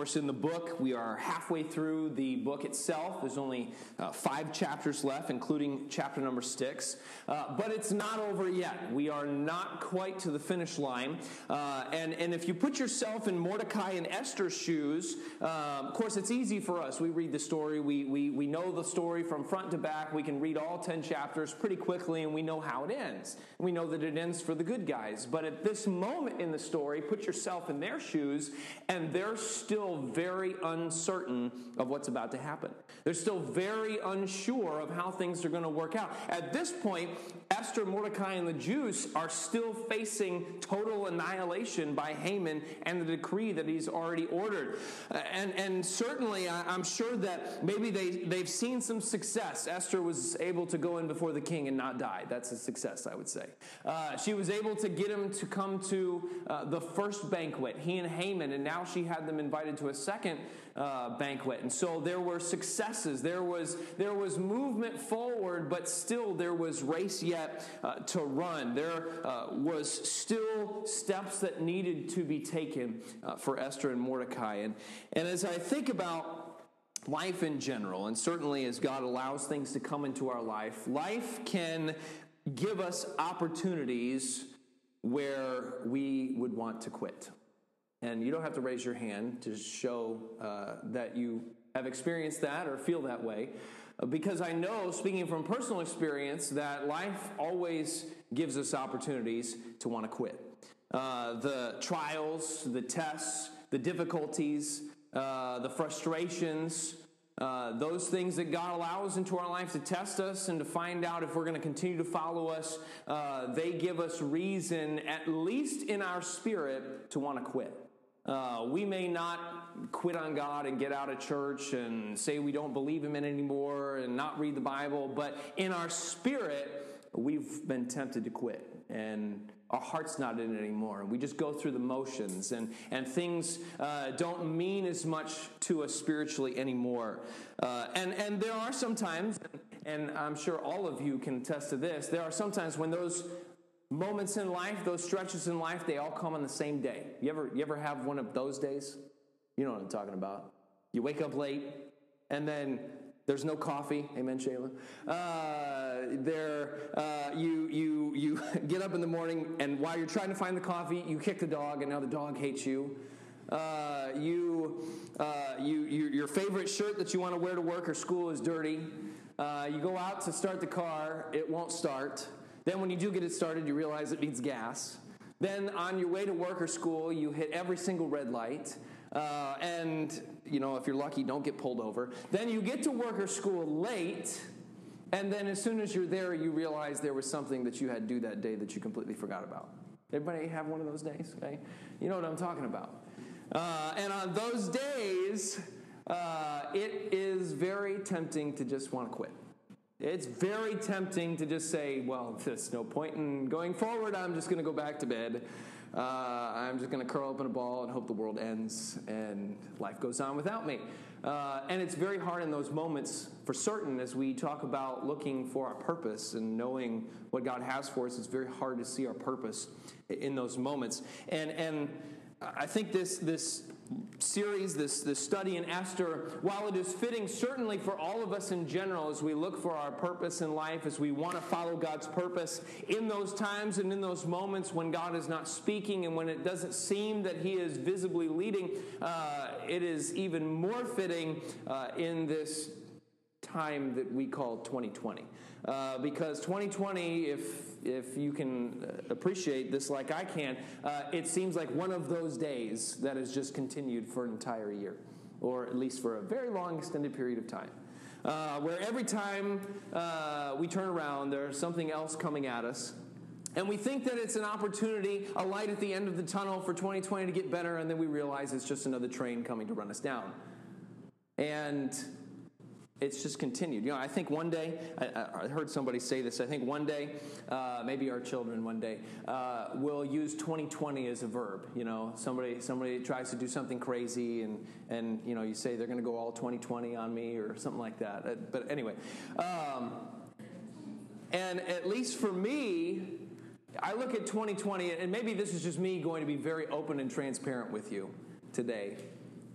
Course, in the book, we are halfway through the book itself. There's only uh, five chapters left, including chapter number six. Uh, but it's not over yet. We are not quite to the finish line. Uh, and, and if you put yourself in Mordecai and Esther's shoes, uh, of course, it's easy for us. We read the story, we, we, we know the story from front to back. We can read all 10 chapters pretty quickly, and we know how it ends. We know that it ends for the good guys. But at this moment in the story, put yourself in their shoes, and they're still very uncertain of what's about to happen. They're still very unsure of how things are going to work out. At this point, Esther, Mordecai, and the Jews are still facing total annihilation by Haman and the decree that he's already ordered. And, and certainly, I'm sure that maybe they, they've seen some success. Esther was able to go in before the king and not die. That's a success, I would say. Uh, she was able to get him to come to uh, the first banquet, he and Haman, and now she had them invited to a second uh, banquet. And so there were successes. There was, there was movement forward, but still there was race yet uh, to run. There uh, was still steps that needed to be taken uh, for Esther and Mordecai. And, and as I think about life in general, and certainly as God allows things to come into our life, life can give us opportunities where we would want to quit. And you don't have to raise your hand to show uh, that you have experienced that or feel that way. Uh, because I know, speaking from personal experience, that life always gives us opportunities to want to quit. Uh, the trials, the tests, the difficulties, uh, the frustrations, uh, those things that God allows into our life to test us and to find out if we're going to continue to follow us, uh, they give us reason, at least in our spirit, to want to quit. Uh, we may not quit on God and get out of church and say we don't believe Him anymore and not read the Bible, but in our spirit, we've been tempted to quit. And our heart's not in it anymore. And We just go through the motions, and, and things uh, don't mean as much to us spiritually anymore. Uh, and, and there are some times, and I'm sure all of you can attest to this, there are sometimes when those moments in life, those stretches in life, they all come on the same day. You ever, you ever have one of those days? You know what I'm talking about. You wake up late, and then there's no coffee. Amen, Shayla. Uh, there, uh, you you you get up in the morning, and while you're trying to find the coffee, you kick the dog, and now the dog hates you. Uh, you, uh, you, you, your favorite shirt that you want to wear to work or school is dirty. Uh, you go out to start the car, it won't start. Then, when you do get it started, you realize it needs gas. Then, on your way to work or school, you hit every single red light. Uh, and, you know, if you're lucky, don't get pulled over. Then you get to work or school late. And then, as soon as you're there, you realize there was something that you had to do that day that you completely forgot about. Everybody have one of those days? Okay? You know what I'm talking about. Uh, and on those days, uh, it is very tempting to just want to quit. It's very tempting to just say, well, there's no point in going forward. I'm just going to go back to bed. Uh, I'm just going to curl up in a ball and hope the world ends and life goes on without me. Uh, and it's very hard in those moments, for certain, as we talk about looking for our purpose and knowing what God has for us. It's very hard to see our purpose in those moments. And, and I think this, this series, this, this study in Esther, while it is fitting certainly for all of us in general as we look for our purpose in life, as we want to follow God's purpose, in those times and in those moments when God is not speaking and when it doesn't seem that He is visibly leading, uh, it is even more fitting uh, in this time that we call 2020. Uh, because 2020, if, if you can uh, appreciate this like I can, uh, it seems like one of those days that has just continued for an entire year, or at least for a very long extended period of time. Uh, where every time uh, we turn around, there's something else coming at us. And we think that it's an opportunity, a light at the end of the tunnel for 2020 to get better, and then we realize it's just another train coming to run us down. And it's just continued. You know, I think one day, I, I heard somebody say this, I think one day, uh, maybe our children one day, uh, will use 2020 as a verb. You know, somebody, somebody tries to do something crazy and, and you know, you say they're going to go all 2020 on me or something like that. Uh, but anyway, um, and at least for me, I look at 2020, and maybe this is just me going to be very open and transparent with you. today,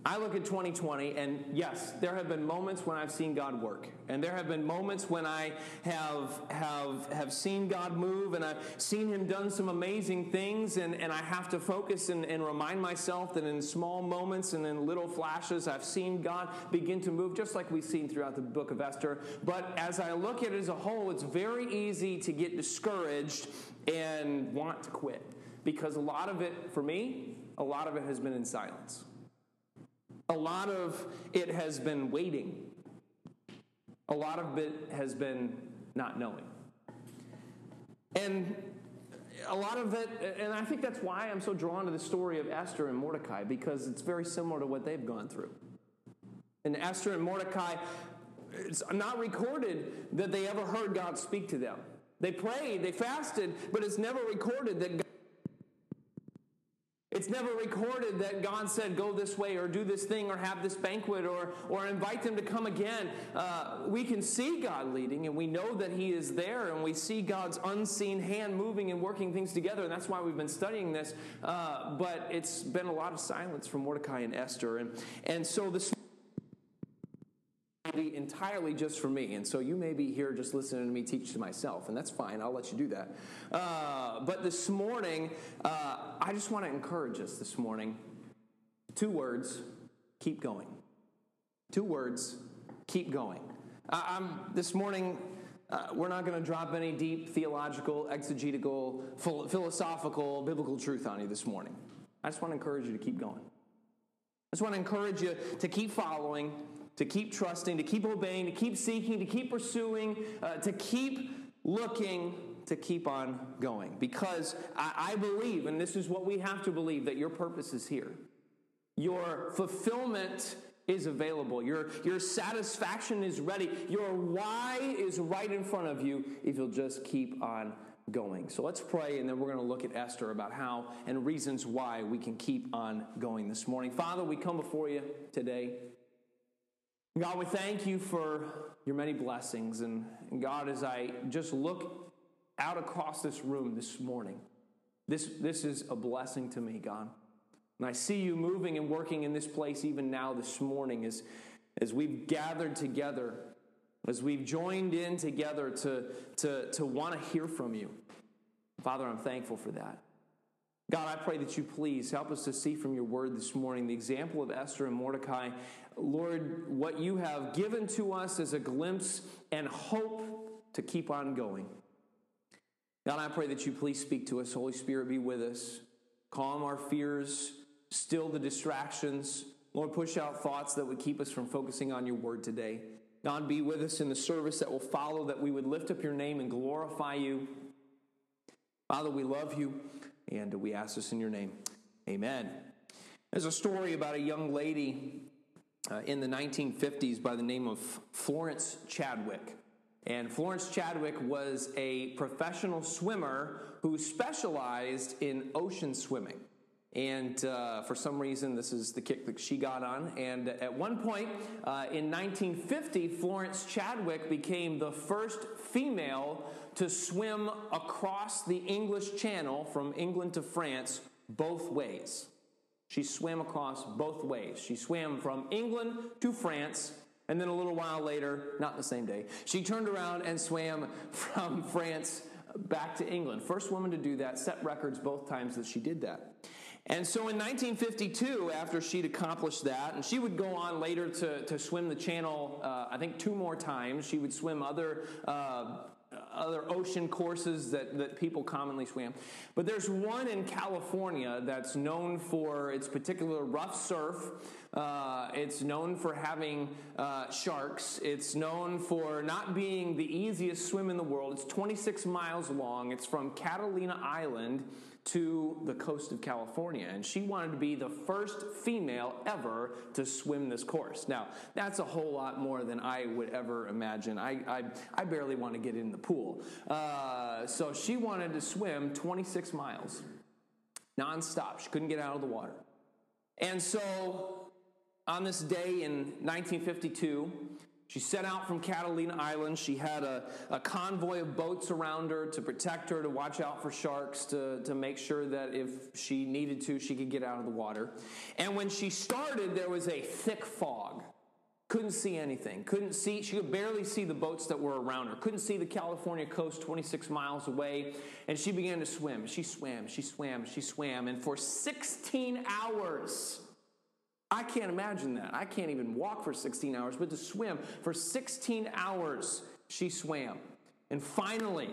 I look at 2020, and yes, there have been moments when I've seen God work, and there have been moments when I have have have seen God move, and I've seen Him done some amazing things, and, and I have to focus and, and remind myself that in small moments and in little flashes, I've seen God begin to move, just like we've seen throughout the book of Esther. But as I look at it as a whole, it's very easy to get discouraged and want to quit because a lot of it, for me, a lot of it has been in silence. A lot of it has been waiting. A lot of it has been not knowing. And a lot of it, and I think that's why I'm so drawn to the story of Esther and Mordecai, because it's very similar to what they've gone through. And Esther and Mordecai, it's not recorded that they ever heard God speak to them. They prayed, they fasted, but it's never recorded that God it's never recorded that God said, go this way or do this thing or have this banquet or, or invite them to come again. Uh, we can see God leading and we know that He is there and we see God's unseen hand moving and working things together. And that's why we've been studying this. Uh, but it's been a lot of silence from Mordecai and Esther. And, and so this be entirely just for me. And so you may be here just listening to me teach to myself, and that's fine. I'll let you do that. Uh, but this morning, uh, I just want to encourage us this morning. Two words keep going. Two words keep going. I'm, this morning, uh, we're not going to drop any deep theological, exegetical, philosophical, biblical truth on you this morning. I just want to encourage you to keep going. I just want to encourage you to keep following to keep trusting, to keep obeying, to keep seeking, to keep pursuing, uh, to keep looking, to keep on going. Because I, I believe, and this is what we have to believe, that your purpose is here. Your fulfillment is available. Your, your satisfaction is ready. Your why is right in front of you if you'll just keep on going. So let's pray, and then we're going to look at Esther about how and reasons why we can keep on going this morning. Father, we come before you today. God, we thank you for your many blessings. And, God, as I just look out across this room this morning, this, this is a blessing to me, God. And I see you moving and working in this place even now this morning as, as we've gathered together, as we've joined in together to, to, to want to hear from you. Father, I'm thankful for that. God, I pray that you please help us to see from your word this morning the example of Esther and Mordecai Lord, what you have given to us is a glimpse and hope to keep on going. God, I pray that you please speak to us. Holy Spirit, be with us. Calm our fears, still the distractions. Lord, push out thoughts that would keep us from focusing on your word today. God, be with us in the service that will follow, that we would lift up your name and glorify you. Father, we love you, and we ask this in your name. Amen. There's a story about a young lady uh, in the 1950s by the name of Florence Chadwick. And Florence Chadwick was a professional swimmer who specialized in ocean swimming. And uh, for some reason, this is the kick that she got on. And at one point uh, in 1950, Florence Chadwick became the first female to swim across the English Channel from England to France both ways. She swam across both ways. She swam from England to France, and then a little while later, not the same day, she turned around and swam from France back to England. First woman to do that, set records both times that she did that. And so in 1952, after she'd accomplished that, and she would go on later to, to swim the channel, uh, I think two more times. She would swim other uh, other ocean courses that, that people commonly swim. But there's one in California that's known for its particular rough surf. Uh, it's known for having uh, sharks. It's known for not being the easiest swim in the world. It's 26 miles long. It's from Catalina Island to the coast of California, and she wanted to be the first female ever to swim this course. Now, that's a whole lot more than I would ever imagine. I, I, I barely want to get in the pool. Uh, so she wanted to swim 26 miles nonstop. She couldn't get out of the water. And so on this day in 1952, She set out from Catalina Island. She had a, a convoy of boats around her to protect her, to watch out for sharks, to, to make sure that if she needed to, she could get out of the water. And when she started, there was a thick fog. Couldn't see anything. Couldn't see, she could barely see the boats that were around her. Couldn't see the California coast 26 miles away. And she began to swim. She swam, she swam, she swam. And for 16 hours, I can't imagine that. I can't even walk for 16 hours, but to swim for 16 hours, she swam. And finally,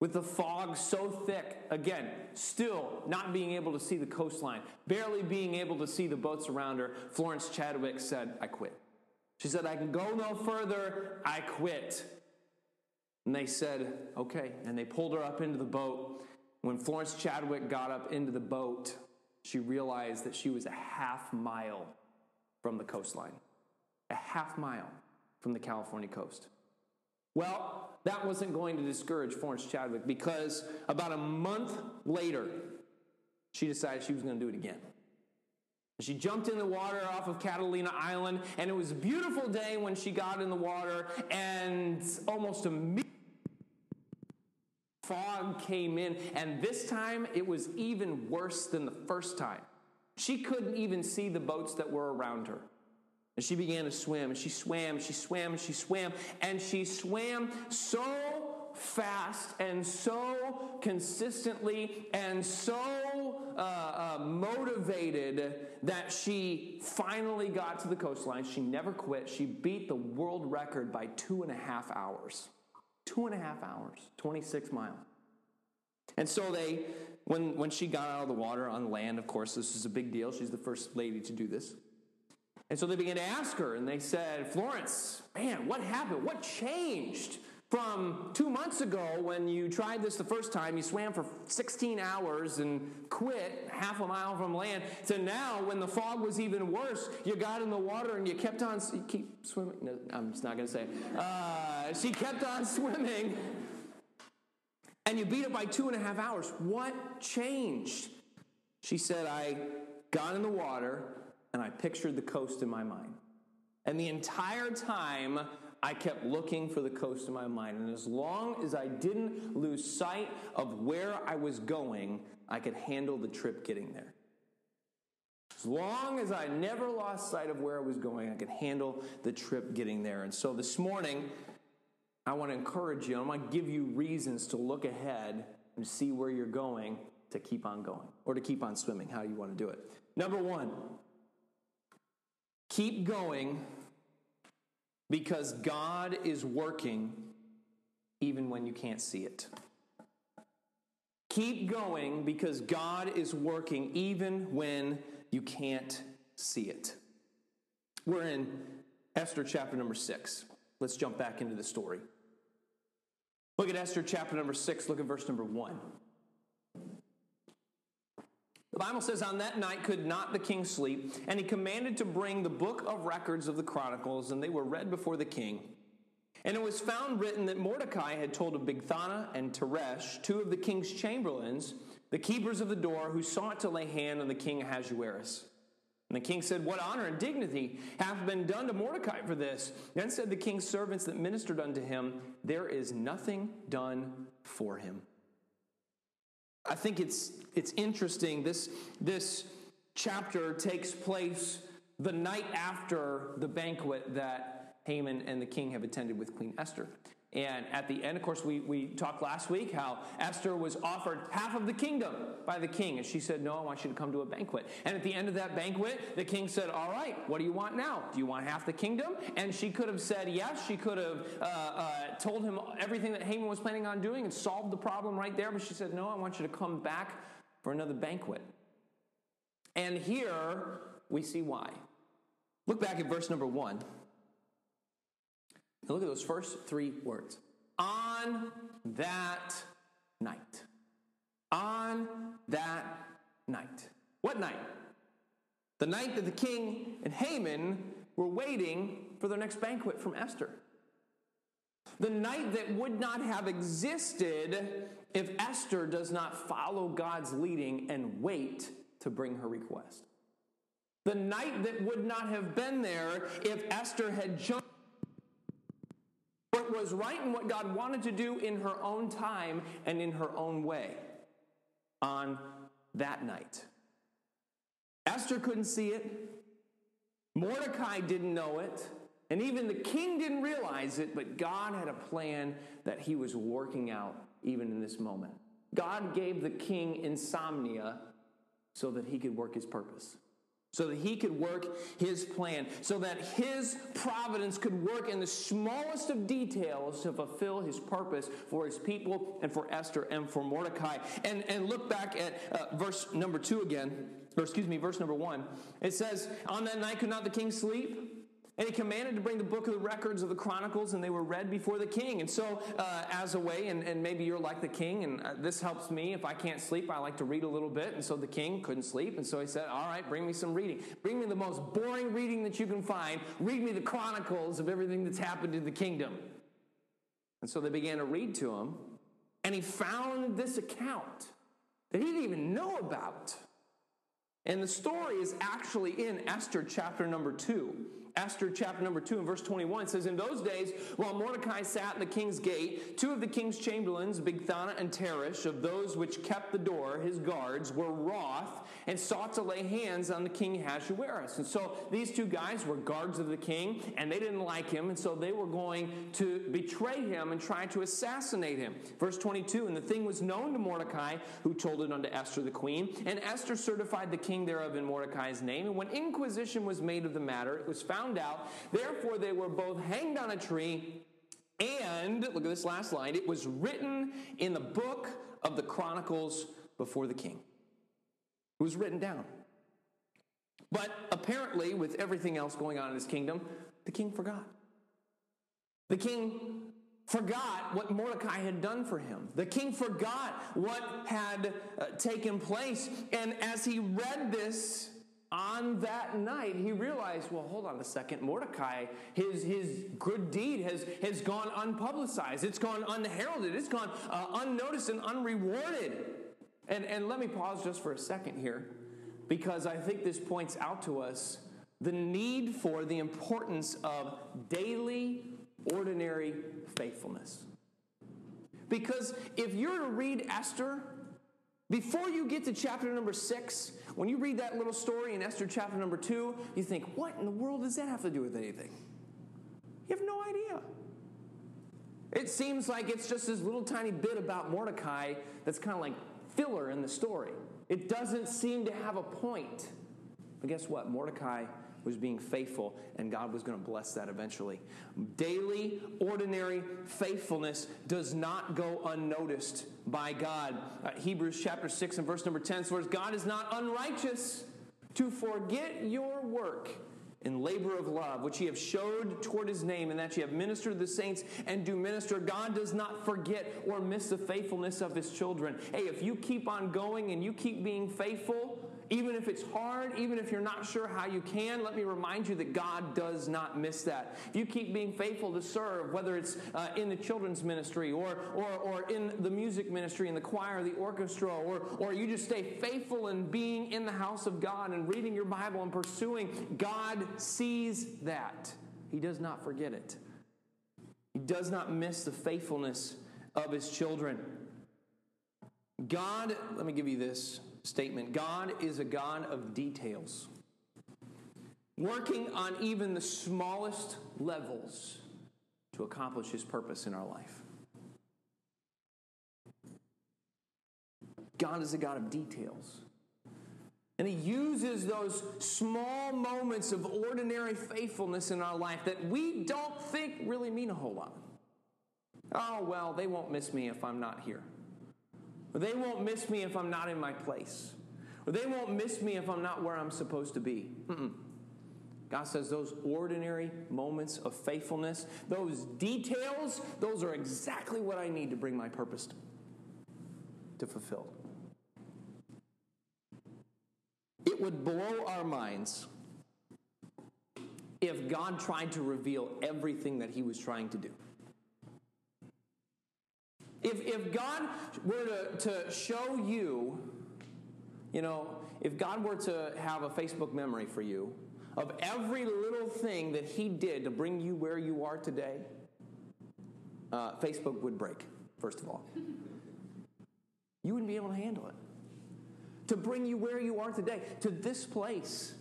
with the fog so thick, again, still not being able to see the coastline, barely being able to see the boats around her, Florence Chadwick said, I quit. She said, I can go no further, I quit. And they said, okay. And they pulled her up into the boat. When Florence Chadwick got up into the boat, she realized that she was a half mile from the coastline, a half mile from the California coast. Well, that wasn't going to discourage Florence Chadwick because about a month later, she decided she was going to do it again. She jumped in the water off of Catalina Island, and it was a beautiful day when she got in the water, and almost immediately, fog came in, and this time it was even worse than the first time. She couldn't even see the boats that were around her. And she began to swim, and she swam, and she swam, and she swam, and she swam so fast and so consistently and so uh, uh, motivated that she finally got to the coastline. She never quit. She beat the world record by two and a half hours. Two and a half hours, 26 miles. And so they, when, when she got out of the water on land, of course, this is a big deal. She's the first lady to do this. And so they began to ask her, and they said, Florence, man, what happened? What changed from two months ago when you tried this the first time? You swam for 16 hours and quit half a mile from land, to now when the fog was even worse, you got in the water and you kept on, you keep swimming. No, I'm just not going to say. Uh, she kept on swimming, and you beat it by two and a half hours. What changed? She said, I got in the water and I pictured the coast in my mind. And the entire time, I kept looking for the coast in my mind. And as long as I didn't lose sight of where I was going, I could handle the trip getting there. As long as I never lost sight of where I was going, I could handle the trip getting there. And so this morning, I want to encourage you, I want to give you reasons to look ahead and see where you're going to keep on going or to keep on swimming, how you want to do it. Number one, Keep going because God is working even when you can't see it. Keep going because God is working even when you can't see it. We're in Esther chapter number six. Let's jump back into the story. Look at Esther chapter number six, look at verse number one. The Bible says, On that night could not the king sleep, and he commanded to bring the book of records of the Chronicles, and they were read before the king. And it was found written that Mordecai had told of Bigthana and Teresh, two of the king's chamberlains, the keepers of the door, who sought to lay hand on the king Ahasuerus. And the king said, What honor and dignity hath been done to Mordecai for this? Then said the king's servants that ministered unto him, There is nothing done for him. I think it's, it's interesting. This, this chapter takes place the night after the banquet that Haman and the king have attended with Queen Esther. And at the end, of course, we, we talked last week how Esther was offered half of the kingdom by the king. And she said, No, I want you to come to a banquet. And at the end of that banquet, the king said, All right, what do you want now? Do you want half the kingdom? And she could have said yes. She could have uh, uh, told him everything that Haman was planning on doing and solved the problem right there. But she said, No, I want you to come back for another banquet. And here we see why. Look back at verse number one. Now look at those first three words. On that night. On that night. What night? The night that the king and Haman were waiting for their next banquet from Esther. The night that would not have existed if Esther does not follow God's leading and wait to bring her request. The night that would not have been there if Esther had jumped what was right and what God wanted to do in her own time and in her own way on that night. Esther couldn't see it. Mordecai didn't know it. And even the king didn't realize it, but God had a plan that he was working out even in this moment. God gave the king insomnia so that he could work his purpose so that he could work his plan, so that his providence could work in the smallest of details to fulfill his purpose for his people and for Esther and for Mordecai. And, and look back at uh, verse number two again, or excuse me, verse number one. It says, On that night could not the king sleep? And he commanded to bring the book of the records of the Chronicles, and they were read before the king. And so, uh, as a way, and, and, maybe you're like the king, and uh, this helps me. If I can't sleep, I like to read a little bit. And so the king couldn't sleep. And so he said, All right, bring me some reading. Bring me the most boring reading that you can find. Read me the Chronicles of everything that's happened in the kingdom. And so they began to read to him, and he found this account that he didn't even know about. And the story is actually in Esther chapter number two. Esther chapter number 2 and verse 21 says, In those days, while Mordecai sat in the king's gate, two of the king's chamberlains, Bigthana and Teresh, of those which kept the door, his guards, were wroth and sought to lay hands on the king Ahasuerus. And so these two guys were guards of the king, and they didn't like him, and so they were going to betray him and try to assassinate him. Verse 22 And the thing was known to Mordecai, who told it unto Esther the queen, and Esther certified the king thereof in Mordecai's name. And when inquisition was made of the matter, it was found out. Therefore, they were both hanged on a tree. And, look at this last line, it was written in the book of the Chronicles before the king. It was written down. But apparently, with everything else going on in his kingdom, the king forgot. The king forgot what Mordecai had done for him. The king forgot what had uh, taken place. And as he read this on that night, he realized, well, hold on a second. Mordecai, his, his good deed has, has gone unpublicized. It's gone unheralded. It's gone uh, unnoticed and unrewarded. And, and let me pause just for a second here, because I think this points out to us the need for the importance of daily, ordinary faithfulness. Because if you're to read Esther, before you get to chapter number six, when you read that little story in Esther chapter number two, you think, what in the world does that have to do with anything? You have no idea. It seems like it's just this little tiny bit about Mordecai that's kind of like filler in the story. It doesn't seem to have a point. But guess what? Mordecai was being faithful, and God was going to bless that eventually. Daily, ordinary faithfulness does not go unnoticed by God. Uh, Hebrews chapter 6 and verse number 10 says, God is not unrighteous to forget your work in labor of love, which ye have showed toward his name, and that ye have ministered to the saints and do minister. God does not forget or miss the faithfulness of his children. Hey, if you keep on going and you keep being faithful, even if it's hard, even if you're not sure how you can, let me remind you that God does not miss that. If you keep being faithful to serve, whether it's uh, in the children's ministry or, or, or in the music ministry, in the choir, the orchestra, or, or you just stay faithful in being in the house of God and reading your Bible and pursuing, God sees that. He does not forget it. He does not miss the faithfulness of his children. God, let me give you this statement God is a God of details, working on even the smallest levels to accomplish his purpose in our life. God is a God of details. And he uses those small moments of ordinary faithfulness in our life that we don't think really mean a whole lot. Oh, well, they won't miss me if I'm not here. Or they won't miss me if I'm not in my place. Or they won't miss me if I'm not where I'm supposed to be. Mm-mm. God says those ordinary moments of faithfulness, those details, those are exactly what I need to bring my purpose to, to fulfill. It would blow our minds if God tried to reveal everything that he was trying to do. If, if God were to, to show you, you know, if God were to have a Facebook memory for you of every little thing that He did to bring you where you are today, uh, Facebook would break, first of all. You wouldn't be able to handle it. To bring you where you are today, to this place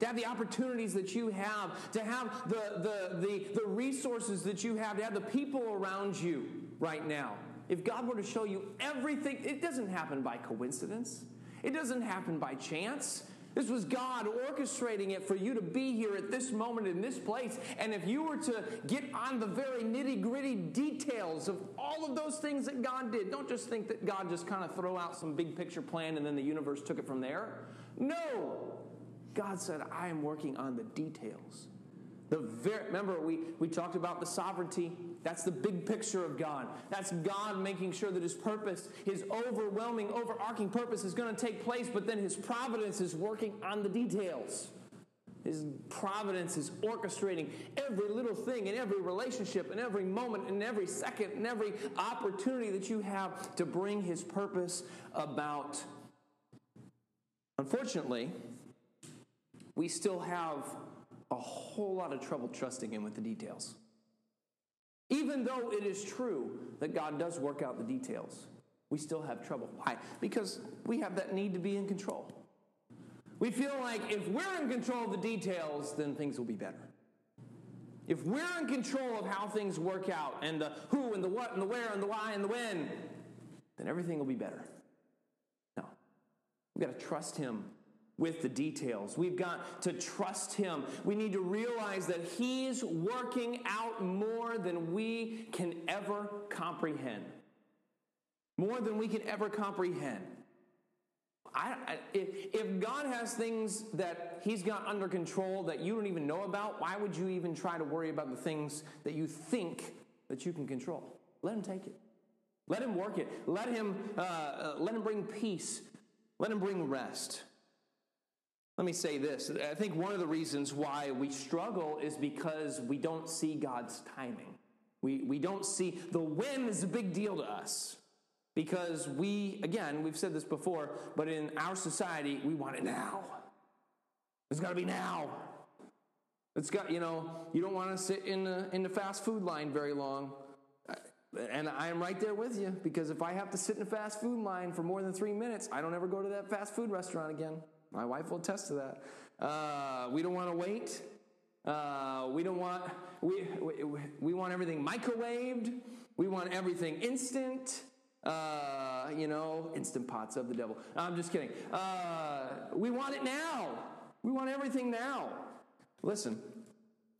to have the opportunities that you have, to have the, the, the, the resources that you have, to have the people around you right now. If God were to show you everything, it doesn't happen by coincidence. It doesn't happen by chance. This was God orchestrating it for you to be here at this moment in this place. And if you were to get on the very nitty gritty details of all of those things that God did, don't just think that God just kind of throw out some big picture plan and then the universe took it from there. No, God said, I am working on the details. The remember, we, we talked about the sovereignty. That's the big picture of God. That's God making sure that His purpose, His overwhelming, overarching purpose is going to take place, but then His providence is working on the details. His providence is orchestrating every little thing in every relationship, in every moment, in every second, in every opportunity that you have to bring His purpose about. Unfortunately, we still have a whole lot of trouble trusting Him with the details. Even though it is true that God does work out the details, we still have trouble. Why? Because we have that need to be in control. We feel like if we're in control of the details, then things will be better. If we're in control of how things work out and the who and the what and the where and the why and the when, then everything will be better. No. We've got to trust Him with the details. We've got to trust Him. We need to realize that He's working out more than we can ever comprehend. More than we can ever comprehend. I, if, if God has things that He's got under control that you don't even know about, why would you even try to worry about the things that you think that you can control? Let Him take it. Let Him work it. Let Him, uh, uh, let him bring peace. Let Him bring rest. Let me say this. I think one of the reasons why we struggle is because we don't see God's timing. We, we don't see the when is a big deal to us. Because we, again, we've said this before, but in our society, we want it now. It's got to be now. It's got, you know, you don't want to sit in the, in the fast food line very long. And I am right there with you because if I have to sit in a fast food line for more than three minutes, I don't ever go to that fast food restaurant again. My wife will attest to that. Uh, we don't want to wait. Uh, we don't want we, we, we want everything microwaved. We want everything instant. Uh, you know, instant pots of the devil. I'm just kidding. Uh, we want it now. We want everything now. Listen,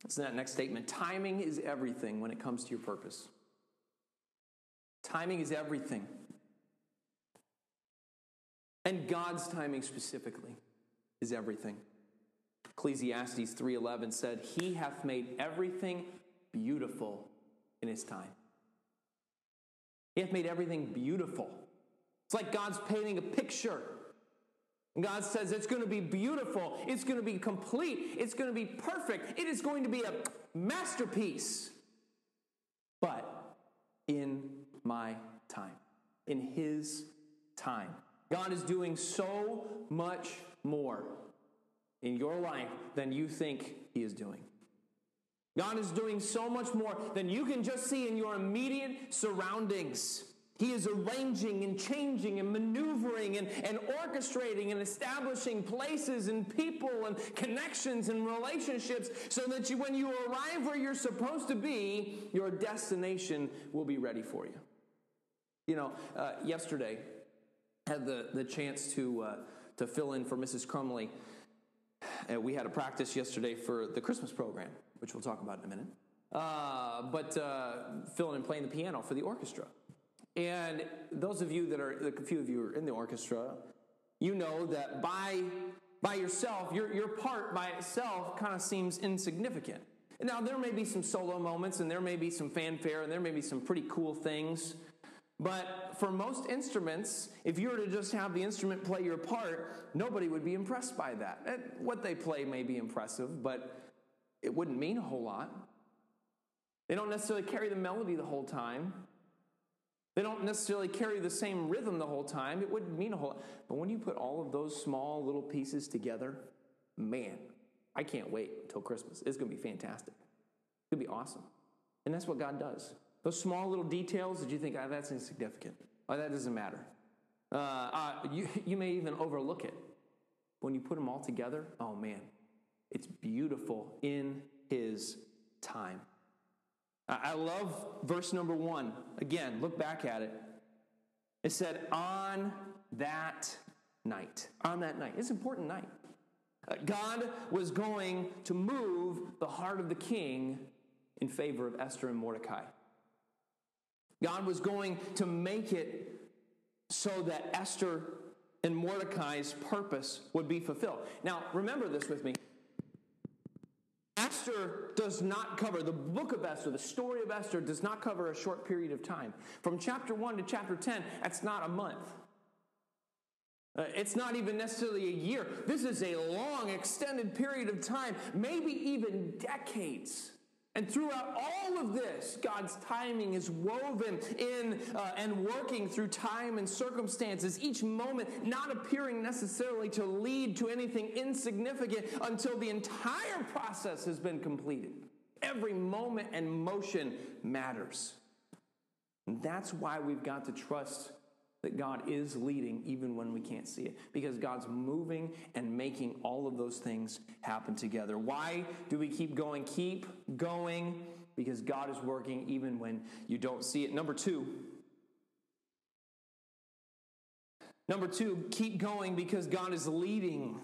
to that next statement. Timing is everything when it comes to your purpose. Timing is everything and God's timing specifically is everything. Ecclesiastes 3:11 said, "He hath made everything beautiful in his time." He hath made everything beautiful. It's like God's painting a picture. And God says it's going to be beautiful, it's going to be complete, it's going to be perfect, it is going to be a masterpiece. But in my time, in his time. God is doing so much more in your life than you think He is doing. God is doing so much more than you can just see in your immediate surroundings. He is arranging and changing and maneuvering and, and orchestrating and establishing places and people and connections and relationships so that you, when you arrive where you're supposed to be, your destination will be ready for you. You know, uh, yesterday, had the, the chance to, uh, to fill in for Mrs. Crumley. Uh, we had a practice yesterday for the Christmas program, which we'll talk about in a minute. Uh, but uh, filling and playing the piano for the orchestra. And those of you that are, a few of you are in the orchestra, you know that by, by yourself, your, your part by itself kind of seems insignificant. Now, there may be some solo moments, and there may be some fanfare, and there may be some pretty cool things but for most instruments, if you were to just have the instrument play your part, nobody would be impressed by that. What they play may be impressive, but it wouldn't mean a whole lot. They don't necessarily carry the melody the whole time. They don't necessarily carry the same rhythm the whole time. It wouldn't mean a whole lot. But when you put all of those small little pieces together, man, I can't wait until Christmas. It's going to be fantastic. It's going to be awesome. And that's what God does. Those small little details that you think, oh, that's insignificant. Oh, that doesn't matter. Uh, uh, you, you may even overlook it. When you put them all together, oh man, it's beautiful in His time. I love verse number one. Again, look back at it. It said, on that night. On that night. It's an important night. Uh, God was going to move the heart of the king in favor of Esther and Mordecai. God was going to make it so that Esther and Mordecai's purpose would be fulfilled. Now, remember this with me. Esther does not cover, the book of Esther, the story of Esther does not cover a short period of time. From chapter 1 to chapter 10, that's not a month. Uh, it's not even necessarily a year. This is a long, extended period of time, maybe even decades. And throughout all of this, God's timing is woven in uh, and working through time and circumstances, each moment not appearing necessarily to lead to anything insignificant until the entire process has been completed. Every moment and motion matters. And that's why we've got to trust that God is leading even when we can't see it because God's moving and making all of those things happen together. Why do we keep going? Keep going because God is working even when you don't see it. Number two, number two, keep going because God is leading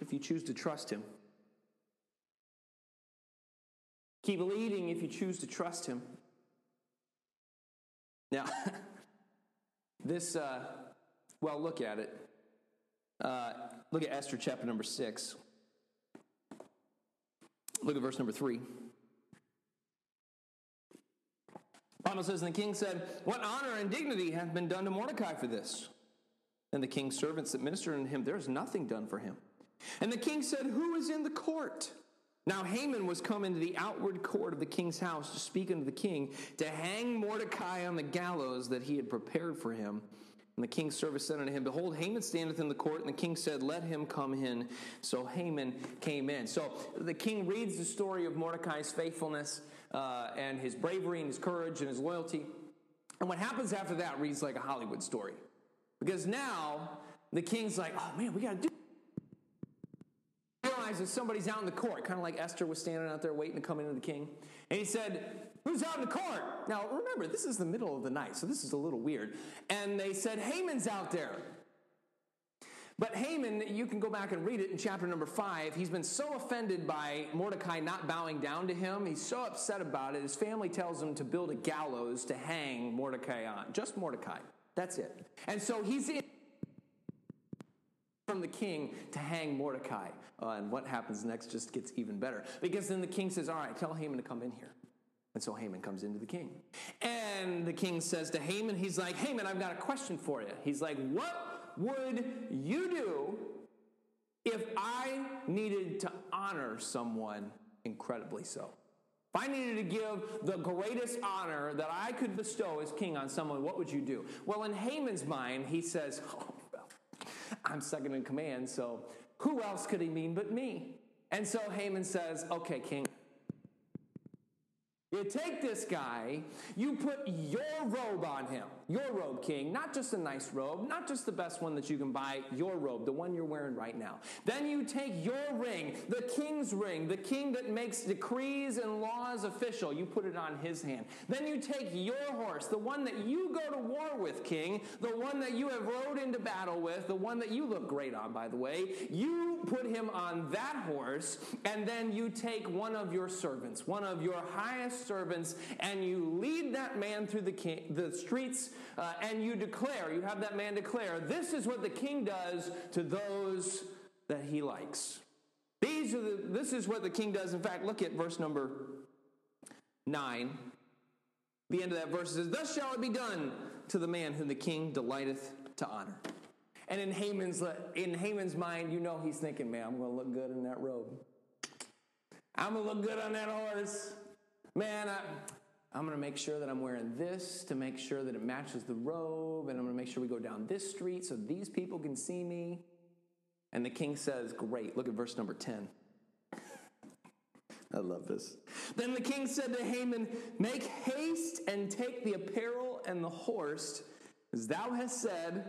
if you choose to trust Him. Keep leading if you choose to trust Him. Now, This, uh, well, look at it. Uh, look at Esther chapter number six. Look at verse number three. Bible says, And the king said, What honor and dignity hath been done to Mordecai for this? And the king's servants that ministered unto him, There is nothing done for him. And the king said, Who is in the court? Now Haman was come into the outward court of the king's house to speak unto the king to hang Mordecai on the gallows that he had prepared for him. And the king's servant said unto him, Behold, Haman standeth in the court. And the king said, Let him come in. So Haman came in. So the king reads the story of Mordecai's faithfulness uh, and his bravery and his courage and his loyalty. And what happens after that reads like a Hollywood story. Because now the king's like, Oh man, we got to do realizes somebody's out in the court, kind of like Esther was standing out there waiting to come into the king. And he said, Who's out in the court? Now, remember, this is the middle of the night, so this is a little weird. And they said, Haman's out there. But Haman, you can go back and read it in chapter number five. He's been so offended by Mordecai not bowing down to him. He's so upset about it. His family tells him to build a gallows to hang Mordecai on. Just Mordecai. That's it. And so he's in from the king to hang Mordecai. Uh, and what happens next just gets even better. Because then the king says, All right, tell Haman to come in here. And so Haman comes into the king. And the king says to Haman, He's like, Haman, I've got a question for you. He's like, What would you do if I needed to honor someone incredibly so? If I needed to give the greatest honor that I could bestow as king on someone, what would you do? Well, in Haman's mind, he says, Oh, I'm second in command, so who else could he mean but me? And so Haman says, Okay, king. You take this guy, you put your robe on him, your robe, king, not just a nice robe, not just the best one that you can buy, your robe, the one you're wearing right now. Then you take your ring, the king's ring, the king that makes decrees and laws official, you put it on his hand. Then you take your horse, the one that you go to war with, king, the one that you have rode into battle with, the one that you look great on, by the way. You put him on that horse, and then you take one of your servants, one of your highest servants and you lead that man through the, king, the streets uh, and you declare, you have that man declare, this is what the king does to those that he likes. These are the, this is what the king does. In fact, look at verse number 9. The end of that verse says, Thus shall it be done to the man whom the king delighteth to honor. And in Haman's, in Haman's mind, you know he's thinking, man, I'm going to look good in that robe. I'm going to look good on that horse. Man, I, I'm going to make sure that I'm wearing this to make sure that it matches the robe, and I'm going to make sure we go down this street so these people can see me. And the king says, Great. Look at verse number 10. I love this. Then the king said to Haman, Make haste and take the apparel and the horse, as thou hast said,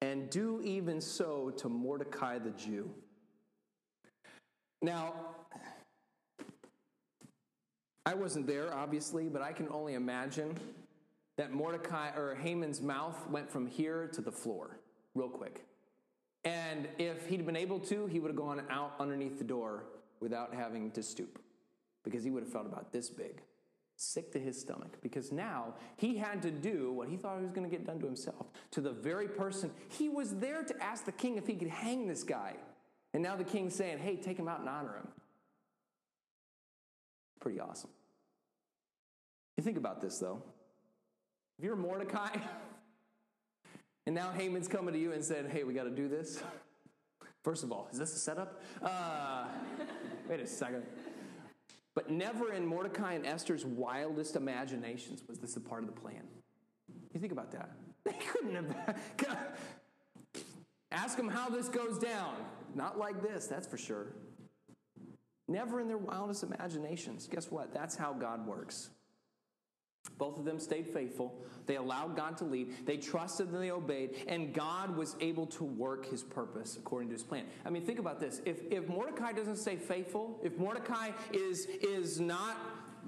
and do even so to Mordecai the Jew. Now, I wasn't there, obviously, but I can only imagine that Mordecai or Haman's mouth went from here to the floor real quick. And if he'd been able to, he would have gone out underneath the door without having to stoop because he would have felt about this big, sick to his stomach. Because now he had to do what he thought he was going to get done to himself to the very person he was there to ask the king if he could hang this guy. And now the king's saying, hey, take him out and honor him. Pretty awesome. You think about this, though. If you're Mordecai, and now Haman's coming to you and saying, hey, we got to do this. First of all, is this a setup? Uh, wait a second. But never in Mordecai and Esther's wildest imaginations was this a part of the plan. You think about that. They couldn't have. Ask them how this goes down. Not like this, that's for sure. Never in their wildest imaginations. Guess what? That's how God works. Both of them stayed faithful. They allowed God to lead. They trusted and they obeyed, and God was able to work his purpose according to his plan. I mean, think about this. If, if Mordecai doesn't stay faithful, if Mordecai is, is not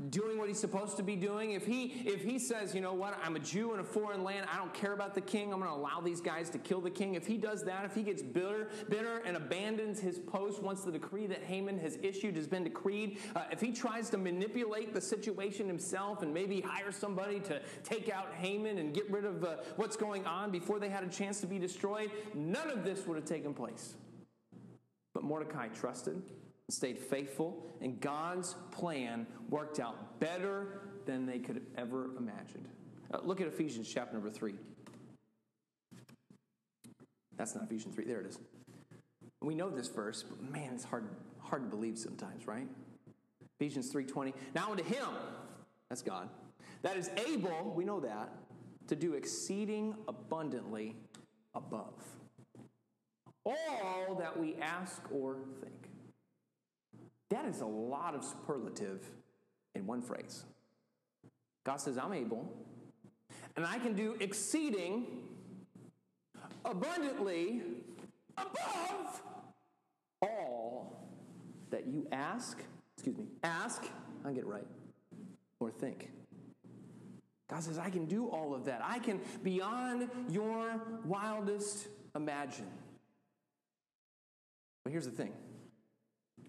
doing what he's supposed to be doing, if he if he says, you know what, I'm a Jew in a foreign land, I don't care about the king, I'm going to allow these guys to kill the king. If he does that, if he gets bitter, bitter and abandons his post once the decree that Haman has issued has been decreed, uh, if he tries to manipulate the situation himself and maybe hire somebody to take out Haman and get rid of uh, what's going on before they had a chance to be destroyed, none of this would have taken place. But Mordecai trusted stayed faithful, and God's plan worked out better than they could have ever imagined. Uh, look at Ephesians chapter number 3. That's not Ephesians 3. There it is. We know this verse, but man, it's hard, hard to believe sometimes, right? Ephesians 3:20. Now unto him, that's God, that is able, we know that, to do exceeding abundantly above all that we ask or think. That is a lot of superlative in one phrase. God says, I'm able, and I can do exceeding abundantly above all that you ask, excuse me, ask, I get it right, or think. God says, I can do all of that. I can, beyond your wildest imagine. But here's the thing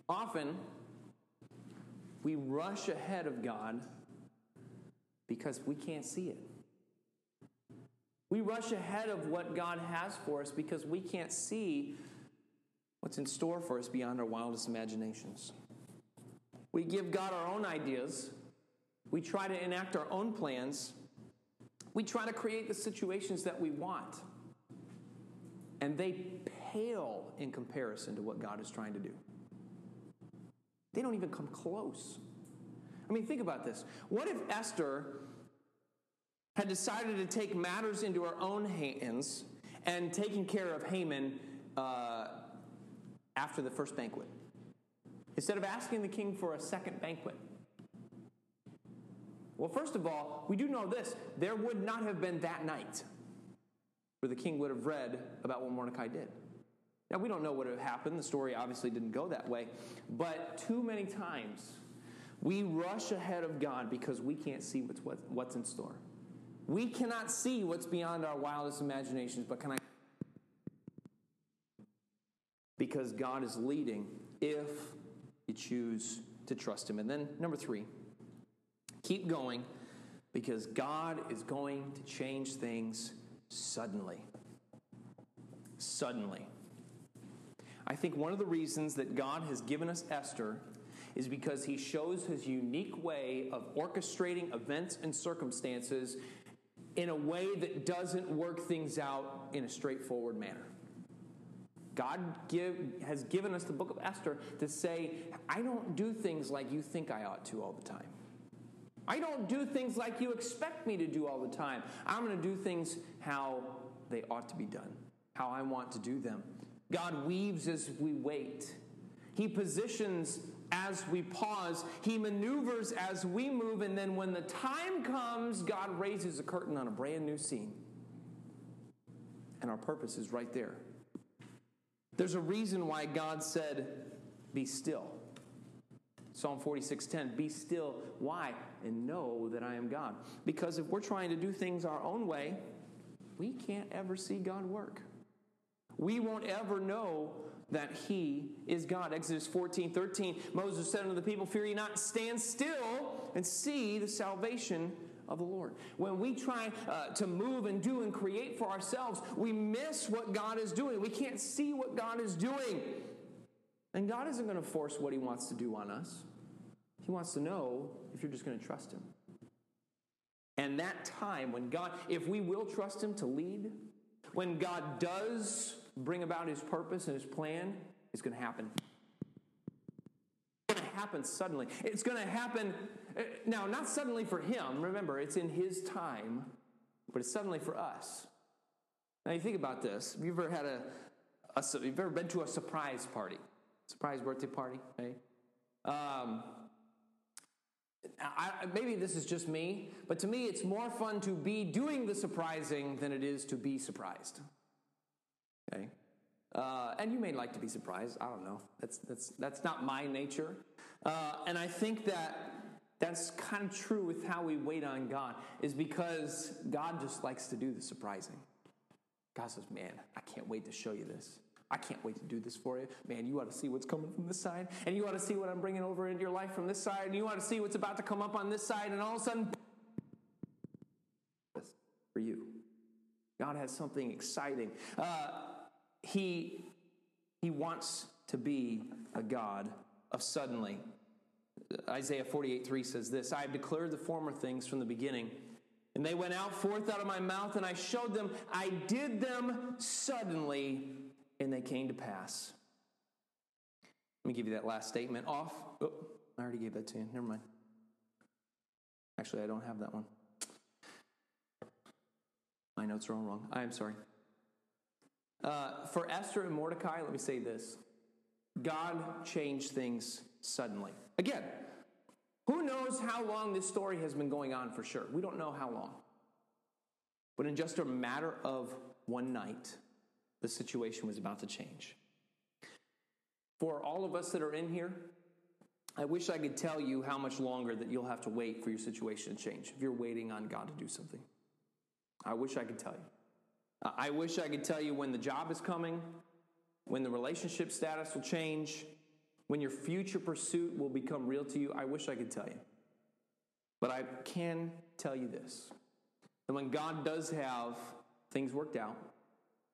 Often, we rush ahead of God because we can't see it. We rush ahead of what God has for us because we can't see what's in store for us beyond our wildest imaginations. We give God our own ideas. We try to enact our own plans. We try to create the situations that we want. And they pale in comparison to what God is trying to do. They don't even come close. I mean, think about this. What if Esther had decided to take matters into her own hands and taking care of Haman uh, after the first banquet? Instead of asking the king for a second banquet. Well, first of all, we do know this there would not have been that night where the king would have read about what Mordecai did. Now, we don't know what would have happened. The story obviously didn't go that way. But too many times, we rush ahead of God because we can't see what's, what, what's in store. We cannot see what's beyond our wildest imaginations, but can I? Because God is leading if you choose to trust Him. And then, number three, keep going because God is going to change things suddenly. Suddenly. I think one of the reasons that God has given us Esther is because he shows his unique way of orchestrating events and circumstances in a way that doesn't work things out in a straightforward manner. God give, has given us the book of Esther to say, I don't do things like you think I ought to all the time. I don't do things like you expect me to do all the time. I'm going to do things how they ought to be done, how I want to do them. God weaves as we wait. He positions as we pause. He maneuvers as we move. And then when the time comes, God raises a curtain on a brand new scene. And our purpose is right there. There's a reason why God said, Be still. Psalm 46:10, be still. Why? And know that I am God. Because if we're trying to do things our own way, we can't ever see God work. We won't ever know that he is God. Exodus 14, 13, Moses said unto the people, Fear ye not, stand still and see the salvation of the Lord. When we try uh, to move and do and create for ourselves, we miss what God is doing. We can't see what God is doing. And God isn't going to force what He wants to do on us. He wants to know if you're just going to trust Him. And that time when God, if we will trust Him to lead, when God does bring about His purpose and His plan, it's going to happen. It's going to happen suddenly. It's going to happen, uh, now, not suddenly for Him. Remember, it's in His time, but it's suddenly for us. Now, you think about this. Have you ever had a, a you've ever been to a surprise party? Surprise birthday party, right? Um, I, maybe this is just me, but to me, it's more fun to be doing the surprising than it is to be surprised. Okay? Uh, and you may like to be surprised. I don't know. That's, that's, that's not my nature. Uh, and I think that that's kind of true with how we wait on God, is because God just likes to do the surprising. God says, Man, I can't wait to show you this. I can't wait to do this for you. Man, you ought to see what's coming from this side, and you ought to see what I'm bringing over into your life from this side, and you ought to see what's about to come up on this side, and all of a sudden, for you. God has something exciting. Uh, he, he wants to be a God of suddenly. Isaiah 48 3 says this I have declared the former things from the beginning. And they went out forth out of my mouth, and I showed them, I did them suddenly and they came to pass. Let me give you that last statement off. Oh, I already gave that to you. Never mind. Actually, I don't have that one. My notes are all wrong. I am sorry. Uh, for Esther and Mordecai, let me say this God changed things suddenly. Again, who knows how long this story has been going on for sure? We don't know how long. But in just a matter of one night, the situation was about to change. For all of us that are in here, I wish I could tell you how much longer that you'll have to wait for your situation to change if you're waiting on God to do something. I wish I could tell you. I wish I could tell you when the job is coming, when the relationship status will change, when your future pursuit will become real to you. I wish I could tell you. But I can tell you this that when God does have things worked out,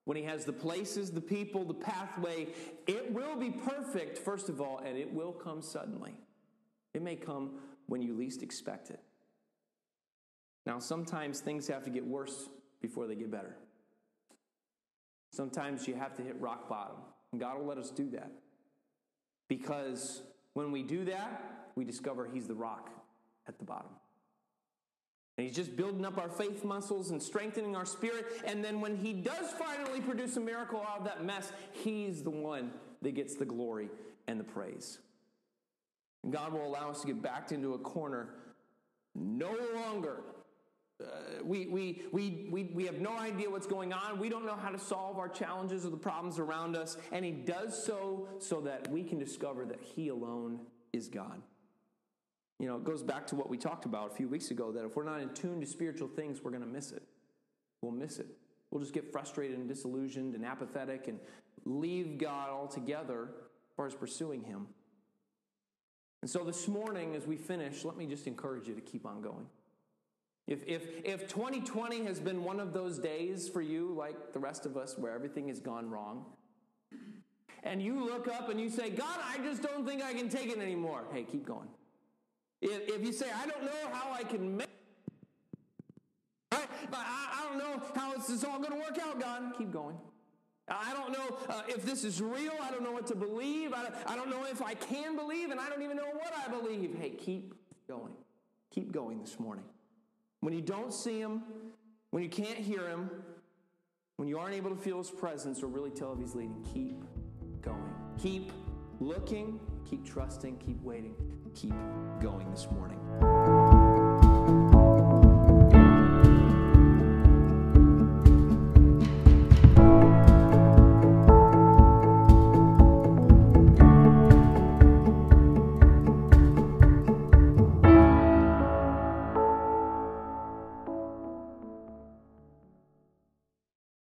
when He has the places, the people, the pathway, it will be perfect, first of all, and it will come suddenly. It may come when you least expect it. Now, sometimes things have to get worse before they get better. Sometimes you have to hit rock bottom, and God will let us do that. Because when we do that, we discover He's the rock at the bottom. And he's just building up our faith muscles and strengthening our spirit. And then when he does finally produce a miracle out of that mess, he's the one that gets the glory and the praise. And God will allow us to get backed into a corner no longer. Uh, we, we, we, we, we have no idea what's going on. We don't know how to solve our challenges or the problems around us. And He does so so that we can discover that He alone is God. You know, it goes back to what we talked about a few weeks ago that if we're not in tune to spiritual things, we're going to miss it. We'll miss it. We'll just get frustrated and disillusioned and apathetic and leave God altogether as far as pursuing Him. And so this morning, as we finish, let me just encourage you to keep on going. If, if, if 2020 has been one of those days for you, like the rest of us, where everything has gone wrong, and you look up and you say, God, I just don't think I can take it anymore, hey, keep going. If, if you say, I don't know how I can make right? I, I don't know how this is all going to work out, God. Keep going. I don't know uh, if this is real. I don't know what to believe. I I don't know if I can believe, and I don't even know what I believe. Hey, keep going. keep going this morning. When you don't see him, when you can't hear him, when you aren't able to feel his presence or really tell if he's leading, keep going. Keep looking, keep trusting, keep waiting, keep going this morning.